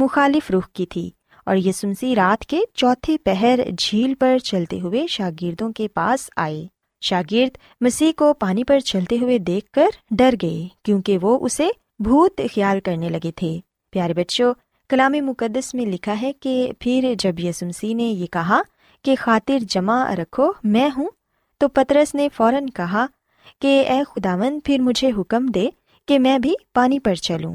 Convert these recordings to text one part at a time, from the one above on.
مخالف رخ کی تھی اور یہ رات کے چوتھے پہر جھیل پر چلتے ہوئے شاگردوں کے پاس آئے۔ شاگرد مسیح کو پانی پر چلتے ہوئے دیکھ کر ڈر گئے کیونکہ وہ اسے بھوت خیال کرنے لگے تھے۔ پیارے بچوں، کلام مقدس میں لکھا ہے کہ پھر جب یسمسی نے یہ کہا کہ خاطر جمع رکھو، میں ہوں، تو پترس نے فوراً کہا کہ اے خداون پھر مجھے حکم دے کہ میں بھی پانی پر چلوں۔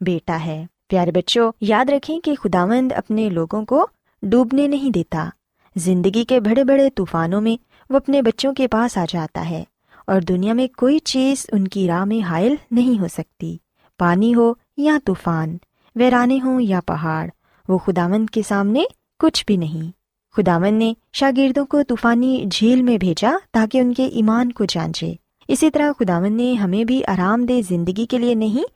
بیٹا ہے۔ پیارے بچوں، یاد رکھیں کہ خداوند اپنے لوگوں کو ڈوبنے نہیں دیتا۔ زندگی کے بڑے بڑے طوفانوں میں وہ اپنے بچوں کے پاس آ جاتا ہے اور دنیا میں کوئی چیز ان کی راہ میں حائل نہیں ہو سکتی۔ پانی ہو یا طوفان، ویرانے ہوں یا پہاڑ، وہ خداوند کے سامنے کچھ بھی نہیں۔ خداون نے شاگردوں کو طوفانی جھیل میں بھیجا تاکہ ان کے ایمان کو جانچے۔ اسی طرح خداون نے ہمیں بھی آرام دہ زندگی کے لیے نہیں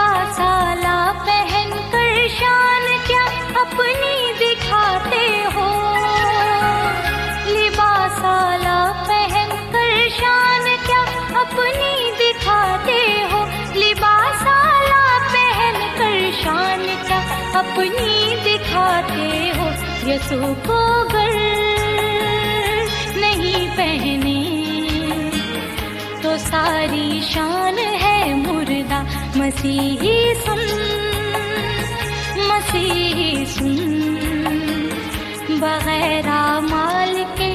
لباس پہن کر شان کیا اپنی دکھاتے ہو لباس اعلیٰ پہن کر شان کیا اپنی دکھاتے ہو لباس اعلیٰ پہن کر شان کیا اپنی دکھاتے ہو یسو کو گر نہیں پہنے تو ساری شان مسیحی سن مسیحی سن بغیر مال کے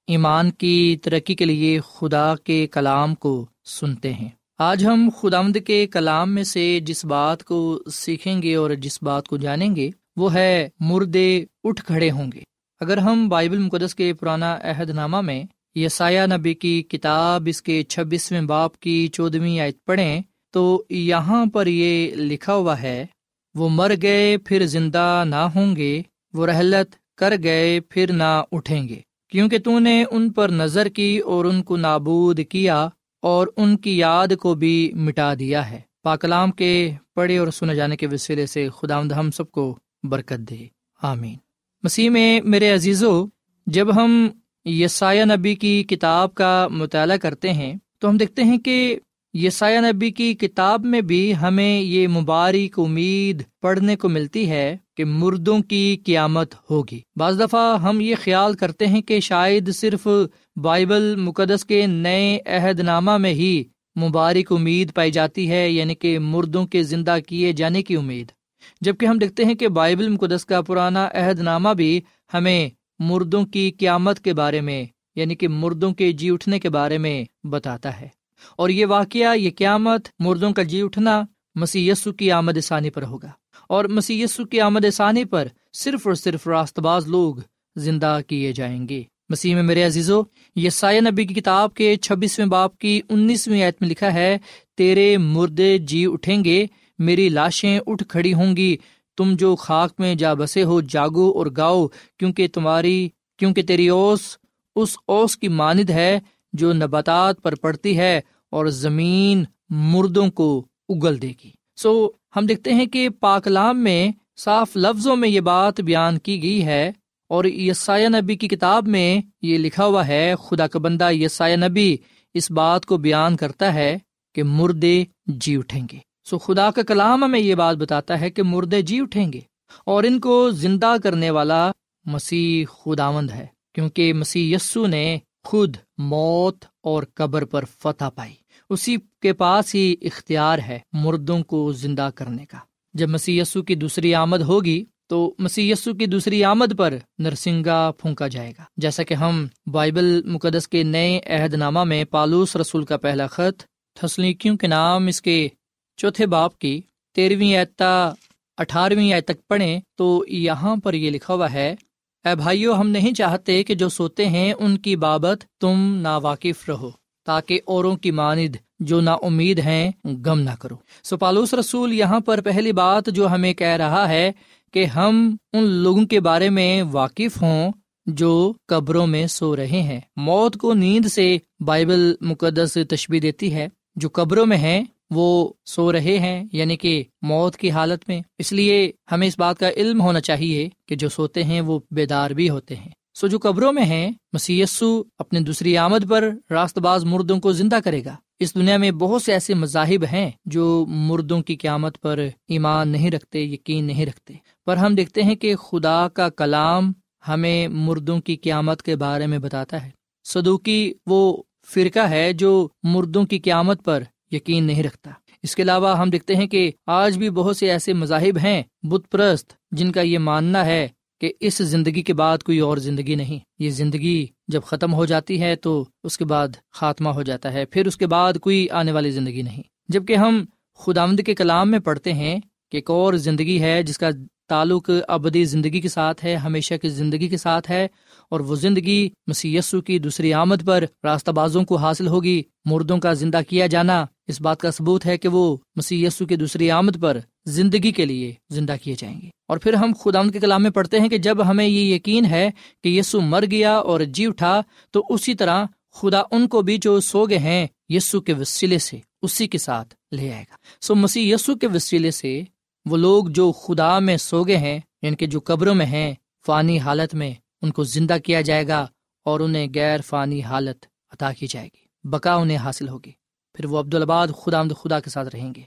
ایمان کی ترقی کے لیے خدا کے کلام کو سنتے ہیں۔ آج ہم خدامد کے کلام میں سے جس بات کو سیکھیں گے اور جس بات کو جانیں گے، وہ ہے مردے اٹھ کھڑے ہوں گے۔ اگر ہم بائبل مقدس کے پرانا عہد نامہ میں یسایہ نبی کی کتاب اس کے چھبیسویں باپ کی چودہویں آیت پڑھیں، تو یہاں پر یہ لکھا ہوا ہے، وہ مر گئے پھر زندہ نہ ہوں گے، وہ رحلت کر گئے پھر نہ اٹھیں گے۔ کیونکہ تو نے ان پر نظر کی اور ان کو نابود کیا اور ان کی یاد کو بھی مٹا دیا ہے۔ پاکلام کے پڑھے اور سنے جانے کے وسیلے سے خدا ہم سب کو برکت دے۔ آمین۔ مسیح میں میرے عزیزو، جب ہم یسایہ نبی کی کتاب کا مطالعہ کرتے ہیں تو ہم دیکھتے ہیں کہ یسایہ نبی کی کتاب میں بھی ہمیں یہ مبارک امید پڑھنے کو ملتی ہے کہ مردوں کی قیامت ہوگی۔ بعض دفعہ ہم یہ خیال کرتے ہیں کہ شاید صرف بائبل مقدس کے نئے عہد نامہ میں ہی مبارک امید پائی جاتی ہے یعنی کہ مردوں کے زندہ کیے جانے کی امید۔ جبکہ ہم دیکھتے ہیں کہ بائبل مقدس کا پرانا عہد نامہ بھی ہمیں مردوں کی قیامت کے بارے میں یعنی کہ مردوں کے جی اٹھنے کے بارے میں بتاتا ہے۔ اور یہ واقعہ یہ قیامت مردوں کا جی اٹھنا مسی کی آمد ثانی پر ہوگا۔ اور مسی کی آمد ثانی پر صرف اور صرف راست باز لوگ زندہ کیے جائیں گے۔ مسیح میں میرے عزیزو یہ سایہ نبی کی کتاب کے چھبیسویں باپ کی انیسویں آیت میں لکھا ہے، تیرے مردے جی اٹھیں گے، میری لاشیں اٹھ کھڑی ہوں گی، تم جو خاک میں جا بسے ہو جاگو اور گاؤ، کیونکہ تمہاری، کیونکہ تیری اوس، اس اوس کی ماند ہے جو نباتات پر پڑتی ہے اور زمین مردوں کو اگل دے گی۔ سو ہم دیکھتے ہیں کہ پاکلام میں صاف لفظوں میں یہ بات بیان کی گئی ہے اور یسایہ نبی کی کتاب میں یہ لکھا ہوا ہے، خدا کا بندہ یسایہ نبی اس بات کو بیان کرتا ہے کہ مردے جی اٹھیں گے۔ سو خدا کا کلام ہمیں یہ بات بتاتا ہے کہ مردے جی اٹھیں گے اور ان کو زندہ کرنے والا مسیح خداوند ہے، کیونکہ مسیح یسو نے خود موت اور قبر پر فتح پائی۔ اسی کے پاس ہی اختیار ہے مردوں کو زندہ کرنے کا۔ جب مسیح یسو کی دوسری آمد ہوگی، تو مسی کی دوسری آمد پر نرسنگا پھونکا جائے گا۔ جیسا کہ ہم بائبل مقدس کے نئے عہد نامہ میں پالوس رسول کا پہلا خط تھسلیکیوں کے نام اس کے چوتھے باپ کی تیرہویں ایتا اٹھارہویں آئے تک پڑھیں، تو یہاں پر یہ لکھا ہوا ہے، اے بھائیو، ہم نہیں چاہتے کہ جو سوتے ہیں ان کی بابت تم نا واقف رہو۔ تاکہ اوروں کی ماند جو نا امید ہیں گم نہ کرو۔ سو پالوس رسول، یہاں پر پہلی بات جو ہمیں کہہ رہا ہے کہ ہم ان لوگوں کے بارے میں واقف ہوں جو قبروں میں سو رہے ہیں۔ موت کو نیند سے بائبل مقدس تشبی دیتی ہے، جو قبروں میں ہیں، وہ سو رہے ہیں یعنی کہ موت کی حالت میں۔ اس لیے ہمیں اس بات کا علم ہونا چاہیے کہ جو سوتے ہیں، وہ بیدار بھی ہوتے ہیں۔ سو جو قبروں میں ہیں مسیسو اپنے دوسری آمد پر راست باز مردوں کو زندہ کرے گا۔ اس دنیا میں بہت سے ایسے مذاہب ہیں جو مردوں کی قیامت پر ایمان نہیں رکھتے، یقین نہیں رکھتے۔ پر ہم دیکھتے ہیں کہ خدا کا کلام ہمیں مردوں کی قیامت کے بارے میں بتاتا ہے۔ سدوکی وہ فرقہ ہے جو مردوں کی قیامت پر یقین نہیں رکھتا۔ اس کے علاوہ ہم دیکھتے ہیں کہ آج بھی بہت سے ایسے مذاہب ہیں بت پرست جن کا یہ ماننا ہے کہ اس زندگی کے بعد کوئی اور زندگی نہیں۔ یہ زندگی جب ختم ہو جاتی ہے تو اس کے بعد خاتمہ ہو جاتا ہے، پھر اس کے بعد کوئی آنے والی زندگی نہیں۔ جبکہ ہم خداوند کے کلام میں پڑھتے ہیں کہ ایک اور زندگی ہے جس کا تعلق ابدی زندگی کے ساتھ ہے، ہمیشہ کی زندگی کے ساتھ ہے۔ اور وہ زندگی مسیسو کی دوسری آمد پر راستہ بازوں کو حاصل ہوگی۔ مردوں کا زندہ کیا جانا اس بات کا ثبوت ہے کہ وہ مسی یسو کی دوسری آمد پر زندگی کے لیے زندہ کیے جائیں گے۔ اور پھر ہم خدا کے کلام میں پڑھتے ہیں کہ جب ہمیں یہ یقین ہے کہ یسو مر گیا اور جی اٹھا تو اسی طرح خدا ان کو بھی جو سو گئے ہیں یسو کے وسیلے سے اسی کے ساتھ لے آئے گا۔ سو مسیح یسو کے وسیلے سے وہ لوگ جو خدا میں سو گئے ہیں یعنی کہ جو قبروں میں ہیں، فانی حالت میں ان کو زندہ کیا جائے گا اور انہیں غیر فانی حالت عطا کی جائے گی۔ بقا انہیں حاصل ہوگی۔ پھر وہ عبدالآباد خدا آمد خدا کے ساتھ رہیں گے۔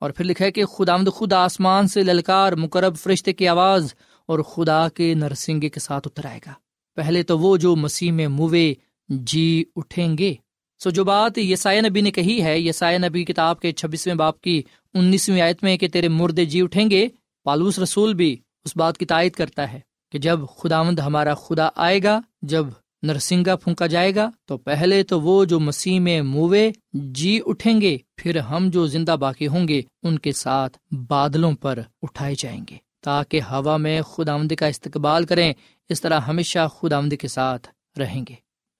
اور پھر لکھا ہے کہ خدا آمد خدا آسمان سے للکار، مقرب فرشتے کی آواز اور خدا کے نرسنگے کے ساتھ اتر آئے گا۔ پہلے تو وہ جو مسیح میں موے جی اٹھیں گے۔ سو جو بات یسایہ نبی نے کہی ہے، یسایہ نبی کتاب کے چھبیسویں باپ کی انیسویں آیت میں کہ تیرے مردے جی اٹھیں گے، پالوس رسول بھی اس بات کی تائید کرتا ہے۔ کہ جب خداوند ہمارا خدا آئے گا، جب نرسنگا پھونکا جائے گا، تو پہلے تو وہ جو مسیح میں موے جی اٹھیں گے، پھر ہم جو زندہ باقی ہوں گے، ان کے ساتھ بادلوں پر اٹھائے جائیں گے، تاکہ ہوا میں خود آمدی کا استقبال کریں، اس طرح ہمیشہ خود آمدی کے ساتھ رہیں گے۔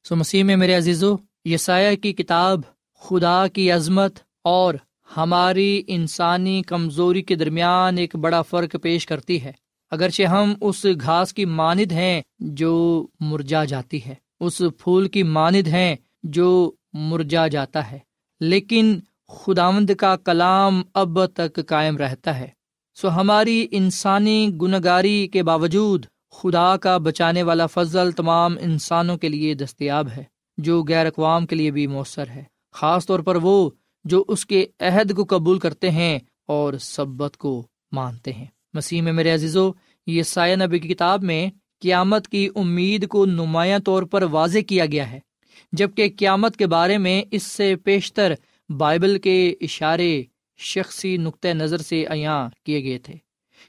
سو مسیح میں میرے عزیزو، یسایہ کی کتاب، خدا کی عظمت اور ہماری انسانی کمزوری کے درمیان ایک بڑا فرق پیش کرتی ہے۔ اگرچہ ہم اس گھاس کی ماند ہیں جو مرجا جاتی ہے، اس پھول کی ماند ہیں جو مرجا جاتا ہے، لیکن خداوند کا کلام اب تک قائم رہتا ہے۔ سو ہماری انسانی گنگاری کے باوجود خدا کا بچانے والا فضل تمام انسانوں کے لیے دستیاب ہے، جو غیر اقوام کے لیے بھی مؤثر ہے۔ خاص طور پر وہ جو اس کے عہد کو قبول کرتے ہیں اور سبت کو مانتے ہیں۔ مسیح میں میرے عزیزو یہ سایہ نبی کی کتاب میں قیامت کی امید کو نمایاں طور پر واضح کیا گیا ہے، جبکہ قیامت کے بارے میں اس سے پیشتر بائبل کے اشارے شخصی نقطۂ نظر سے عیاں کیے گئے تھے۔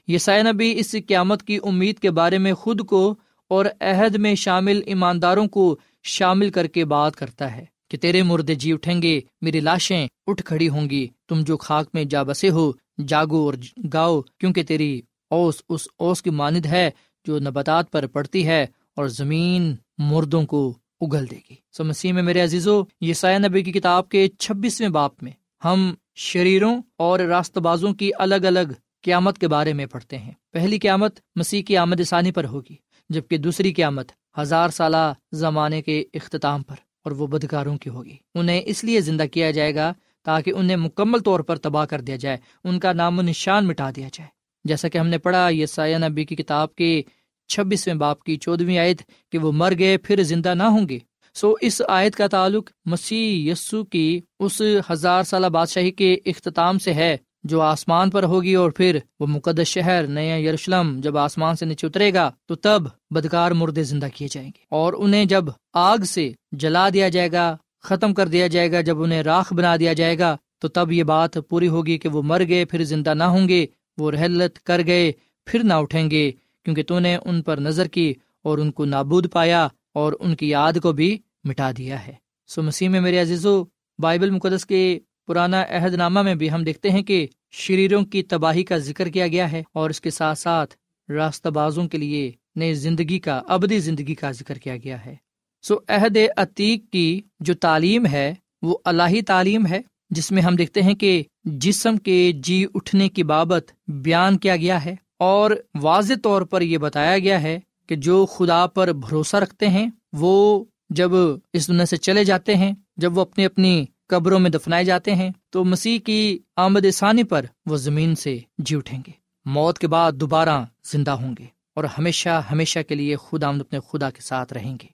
یہ سایہ نبی اس قیامت کی امید کے بارے میں خود کو اور عہد میں شامل ایمانداروں کو شامل کر کے بات کرتا ہے کہ تیرے مردے جی اٹھیں گے، میری لاشیں اٹھ کھڑی ہوں گی، تم جو خاک میں جا بسے ہو، جاگو اور گاؤ کیونکہ تیری اوس اس اوس کی ماند ہے جو نباتات پر پڑتی ہے اور زمین مردوں کو اگل دے گی۔ سو مسیح میں میرے عزیزو یہ سایہ نبی کی کتاب کے چھبیسویں باپ میں ہم شریروں اور راست بازوں کی الگ الگ قیامت کے بارے میں پڑھتے ہیں۔ پہلی قیامت مسیح کی آمد ثانی پر ہوگی، جبکہ دوسری قیامت ہزار سالہ زمانے کے اختتام پر اور وہ بدکاروں کی ہوگی۔ انہیں اس لیے زندہ کیا جائے گا تاکہ انہیں مکمل طور پر تباہ کر دیا جائے، ان کا نام و نشان مٹا دیا جائے۔ جیسا کہ ہم نے پڑھا یہ سایہ نبی کی کتاب کے چھبیسویں باپ کی چودہویں آیت کہ وہ مر گئے، پھر زندہ نہ ہوں گے۔ سو اس آیت کا تعلق مسیح یسو کی اس ہزار سالہ بادشاہی کے اختتام سے ہے، جو آسمان پر ہوگی اور پھر وہ مقدس شہر نیا یروشلم جب آسمان سے نیچے اترے گا، تو تب بدکار مردے زندہ کیے جائیں گے۔ اور انہیں جب آگ سے جلا دیا جائے گا، ختم کر دیا جائے گا، جب انہیں راکھ بنا دیا جائے گا، تو تب یہ بات پوری ہوگی کہ وہ مر گئے، پھر زندہ نہ ہوں گے۔ وہ رحلت کر گئے، پھر نہ اٹھیں گے، کیونکہ تو نے ان پر نظر کی اور ان کو نابود پایا اور ان کی یاد کو بھی مٹا دیا ہے۔ سو مسیح میں میرے عزیزو، بائبل مقدس کے پرانا عہد نامہ میں بھی ہم دیکھتے ہیں کہ شریروں کی تباہی کا ذکر کیا گیا ہے اور اس کے ساتھ ساتھ راستہ بازوں کے لیے نئے زندگی کا، ابدی زندگی کا ذکر کیا گیا ہے۔ سو عہد عتیق کی جو تعلیم ہے، وہ الہی تعلیم ہے؟ جس میں ہم دیکھتے ہیں کہ جسم کے جی اٹھنے کی بابت بیان کیا گیا ہے اور واضح طور پر یہ بتایا گیا ہے کہ جو خدا پر بھروسہ رکھتے ہیں، وہ جب اس دنیا سے چلے جاتے ہیں، جب وہ اپنی اپنی قبروں میں دفنائے جاتے ہیں، تو مسیح کی آمد ثانی پر وہ زمین سے جی اٹھیں گے۔ موت کے بعد دوبارہ زندہ ہوں گے اور ہمیشہ ہمیشہ کے لیے خود آمد اپنے خدا کے ساتھ رہیں گے۔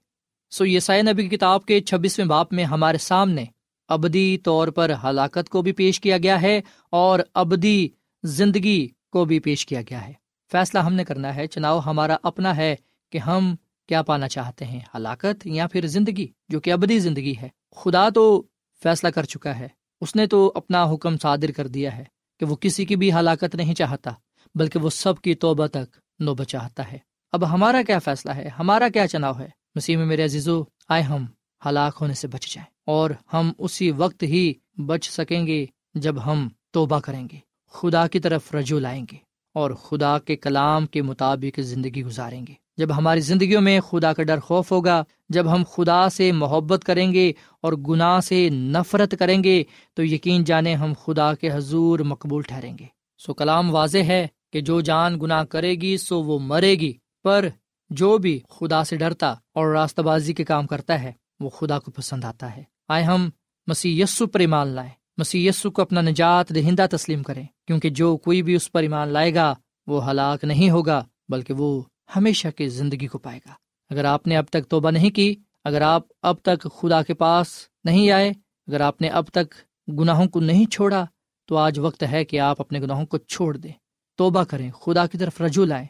سو یہ سائے نبی کی کتاب کے چھبیسویں باپ میں ہمارے سامنے ابدی طور پر ہلاکت کو بھی پیش کیا گیا ہے اور ابدی زندگی کو بھی پیش کیا گیا ہے۔ فیصلہ ہم نے کرنا ہے، چناؤ ہمارا اپنا ہے کہ ہم کیا پانا چاہتے ہیں، ہلاکت یا پھر زندگی، جو کہ ابدی زندگی ہے۔ خدا تو فیصلہ کر چکا ہے، اس نے تو اپنا حکم صادر کر دیا ہے کہ وہ کسی کی بھی ہلاکت نہیں چاہتا، بلکہ وہ سب کی توبہ تک نوبہ چاہتا ہے۔ اب ہمارا کیا فیصلہ ہے؟ ہمارا کیا چناؤ ہے؟ مسیح میں میرے عزیزو، آئے ہم ہلاک ہونے سے بچ جائیں اور ہم اسی وقت ہی بچ سکیں گے جب ہم توبہ کریں گے۔ خدا کی طرف رجوع لائیں گے اور خدا کے کلام کے مطابق زندگی گزاریں گے۔ جب ہماری زندگیوں میں خدا کا ڈر خوف ہوگا، جب ہم خدا سے محبت کریں گے اور گناہ سے نفرت کریں گے، تو یقین جانے ہم خدا کے حضور مقبول ٹھہریں گے۔ سو کلام واضح ہے کہ جو جان گناہ کرے گی، سو وہ مرے گی۔ پر جو بھی خدا سے ڈرتا اور راستہ بازی کے کام کرتا ہے وہ خدا کو پسند آتا ہے۔ آئے ہم مسی یسو پر ایمان لائیں۔ مسی یسو کو اپنا نجات دہندہ تسلیم کریں، کیونکہ جو کوئی بھی اس پر ایمان لائے گا، وہ ہلاک نہیں ہوگا، بلکہ وہ ہمیشہ کی زندگی کو پائے گا۔ اگر آپ نے اب تک توبہ نہیں کی، اگر آپ اب تک خدا کے پاس نہیں آئے، اگر آپ نے اب تک گناہوں کو نہیں چھوڑا، تو آج وقت ہے کہ آپ اپنے گناہوں کو چھوڑ دیں۔ توبہ کریں، خدا کی طرف رجوع لائیں۔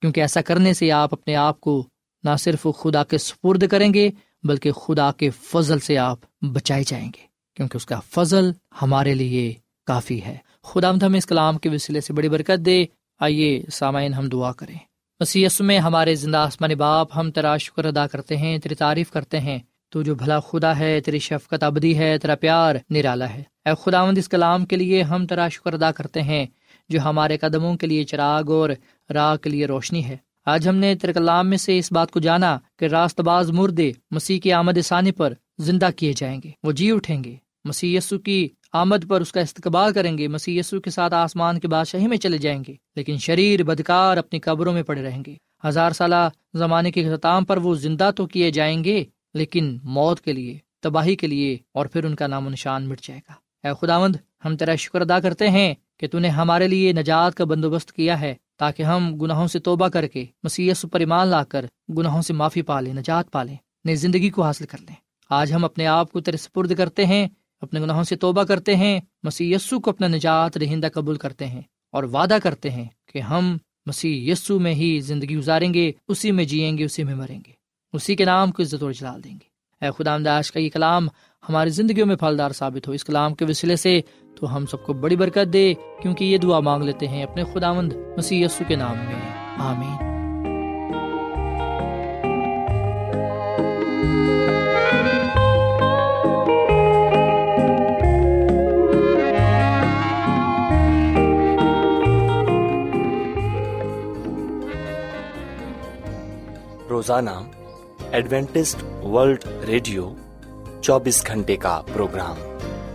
کیونکہ ایسا کرنے سے آپ اپنے آپ کو نہ صرف خدا کے سپرد کریں گے بلکہ خدا کے فضل سے آپ بچائے جائیں گے، کیونکہ اس کا فضل ہمارے لیے کافی ہے۔ خدا ہمیں اس کلام کے وسیلے سے بڑی برکت دے۔ آئیے سامعین، ہم دعا کریں۔ مسی میں ہمارے زندہ آسمان باپ، ہم تیرا شکر ادا کرتے ہیں، تیری تعریف کرتے ہیں۔ تو جو بھلا خدا ہے، تیری شفقت ابدی ہے، تیرا پیار نرالا ہے۔ اے خداوند اس کلام کے لیے ہم تیرا شکر ادا کرتے ہیں، جو ہمارے قدموں کے لیے چراغ اور راہ کے لیے روشنی ہے۔ آج ہم نے تیرے کلام میں سے اس بات کو جانا کہ راست باز مردے مسیح کی آمد ثانی پر زندہ کیے جائیں گے، وہ جی اٹھیں گے۔ مسیح یسو کی آمد پر اس کا استقبال کریں گے مسی یسو کے ساتھ آسمان کے بادشاہی میں چلے جائیں گے، لیکن شریر بدکار اپنی قبروں میں پڑے رہیں گے۔ ہزار سالہ زمانے کے اختتام پر وہ زندہ تو کیے جائیں گے، لیکن موت کے لیے، تباہی کے لیے اور پھر ان کا نام و نشان مٹ جائے گا۔ اے خداوند، ہم تیرا شکر ادا کرتے ہیں کہ تو نے ہمارے لیے نجات کا بندوبست کیا ہے۔ تاکہ ہم گناہوں سے توبہ کر کے مسیح پر ایمان لا کر گناہوں سے معافی پالیں نجات پالیں نئی زندگی کو حاصل کر لیں۔ آج ہم اپنے آپ کو تیرے سپرد کرتے ہیں، اپنے گناہوں سے توبہ کرتے ہیں، مسیح یسو کو اپنا نجات رہندہ قبول کرتے ہیں اور وعدہ کرتے ہیں کہ ہم مسیح یسو میں ہی زندگی گزاریں گے، اسی میں جئیں گے، اسی میں مریں گے۔ اسی کے نام کو عزت و جلال دیں گے۔ اے خدا داش کا یہ کلام ہماری زندگیوں میں پھلدار ثابت ہو۔ اس کلام کے وسیلے سے تو ہم سب کو بڑی برکت دے، کیونکہ یہ دعا مانگ لیتے ہیں اپنے خدا مند مسیح یسو کے نام میں۔ آمین۔ روزانہ ایڈوینٹسٹ ورلڈ ریڈیو چوبیس گھنٹے کا پروگرام۔